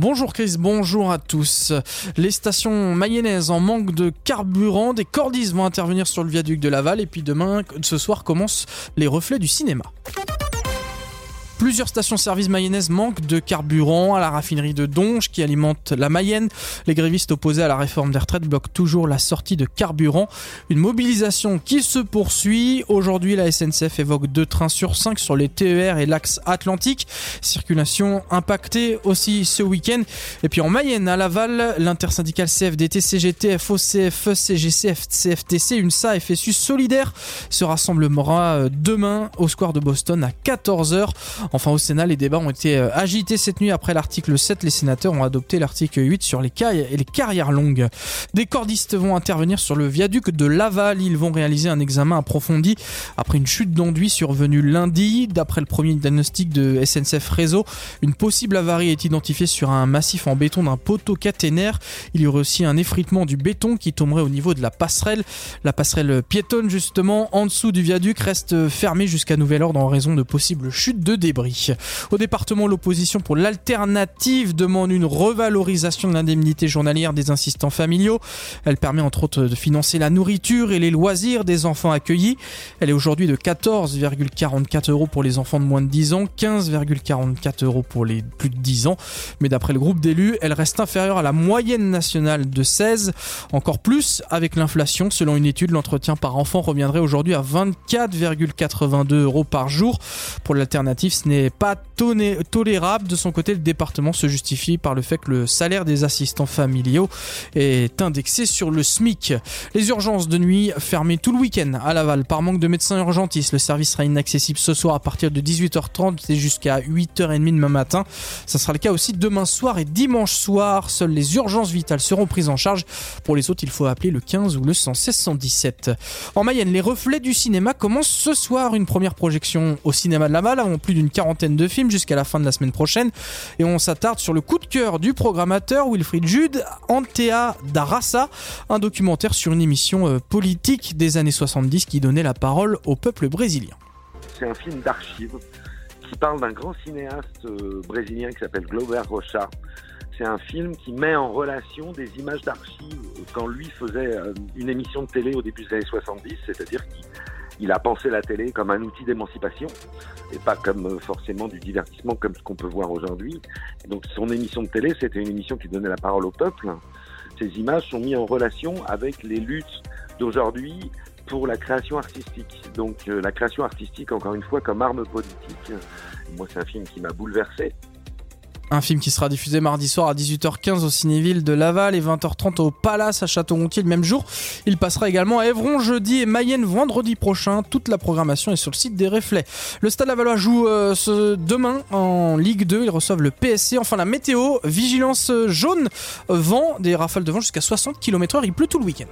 Bonjour Chris, bonjour à tous. Les stations mayonnaises en manque de carburant, des cordistes vont intervenir sur le viaduc de Laval et puis demain, ce soir, commencent les reflets du cinéma. Plusieurs stations-service mayonnaises manquent de carburant à la raffinerie de Donge qui alimente la Mayenne. Les grévistes opposés à la réforme des retraites bloquent toujours la sortie de carburant. Une mobilisation qui se poursuit. Aujourd'hui, la SNCF évoque deux trains sur cinq sur les TER et l'axe Atlantique. Circulation impactée aussi ce week-end. Et puis en Mayenne, à Laval, l'intersyndicale CFDT, CGT, FOCFE, CGC, CFTC, UNSA, FSU solidaire se rassemblera demain au square de Boston à 14h. Enfin, au Sénat, les débats ont été euh, agités cette nuit. Après l'article 7, les sénateurs ont adopté l'article 8 sur les cailles et les carrières longues. Des cordistes vont intervenir sur le viaduc de Laval. Ils vont réaliser un examen approfondi après une chute d'enduit survenue lundi. D'après le premier diagnostic de SNCF Réseau, une possible avarie est identifiée sur un massif en béton d'un poteau caténaire. Il y aurait aussi un effritement du béton qui tomberait au niveau de la passerelle. La passerelle piétonne, justement, en dessous du viaduc, reste fermée jusqu'à nouvel ordre en raison de possibles chutes de débris. Au département, l'opposition pour l'alternative demande une revalorisation de l'indemnité journalière des assistants familiaux. Elle permet entre autres de financer la nourriture et les loisirs des enfants accueillis. Elle est aujourd'hui de 14,44 euros pour les enfants de moins de 10 ans, 15,44 euros pour les plus de 10 ans. Mais d'après le groupe d'élus, elle reste inférieure à la moyenne nationale de 16. Encore plus avec l'inflation. Selon une étude, l'entretien par enfant reviendrait aujourd'hui à 24,82 euros par jour. Pour l'alternative, ce n'est pas tolérable. De son côté, le département se justifie par le fait que le salaire des assistants familiaux est indexé sur le SMIC. Les urgences de nuit fermées tout le week-end à Laval par manque de médecins urgentistes. Le service sera inaccessible ce soir à partir de 18h30 et jusqu'à 8h30 demain matin. Ça sera le cas aussi demain soir et dimanche soir. Seules les urgences vitales seront prises en charge. Pour les autres, il faut appeler le 15 ou le 116 117. En Mayenne, les reflets du cinéma commencent ce soir. Une première projection au cinéma de Laval avant plus d'une quarantaine de films jusqu'à la fin de la semaine prochaine. Et on s'attarde sur le coup de cœur du programmateur Wilfried Jude, Antea d'Arassa, un documentaire sur une émission euh, politique des années 70 qui donnait la parole au peuple brésilien. C'est un film d'archives qui parle d'un grand cinéaste euh, brésilien qui s'appelle Glover Rocha. C'est un film qui met en relation des images d'archives quand lui faisait euh, une émission de télé au début des années 70, c'est-à-dire qu'il il a pensé la télé comme un outil d'émancipation et pas comme euh, forcément du divertissement comme ce qu'on peut voir aujourd'hui. Donc son émission de télé, c'était une émission qui donnait la parole au peuple. Ces images sont mises en relation avec les luttes d'aujourd'hui pour la création artistique. Donc euh, la création artistique, encore une fois, comme arme politique. Moi, c'est un film qui m'a bouleversé. Un film qui sera diffusé mardi soir à 18h15 au Cinéville de Laval et 20h30 au Palace à Château-Gontier le même jour. Il passera également à Évron jeudi et Mayenne vendredi prochain. Toute la programmation est sur le site des Reflets. Le Stade Lavallois joue euh, demain en Ligue 2. Ils reçoivent le PSC. Enfin la météo, vigilance jaune, vent, des rafales de vent jusqu'à 60 km/h. Il pleut tout le week-end.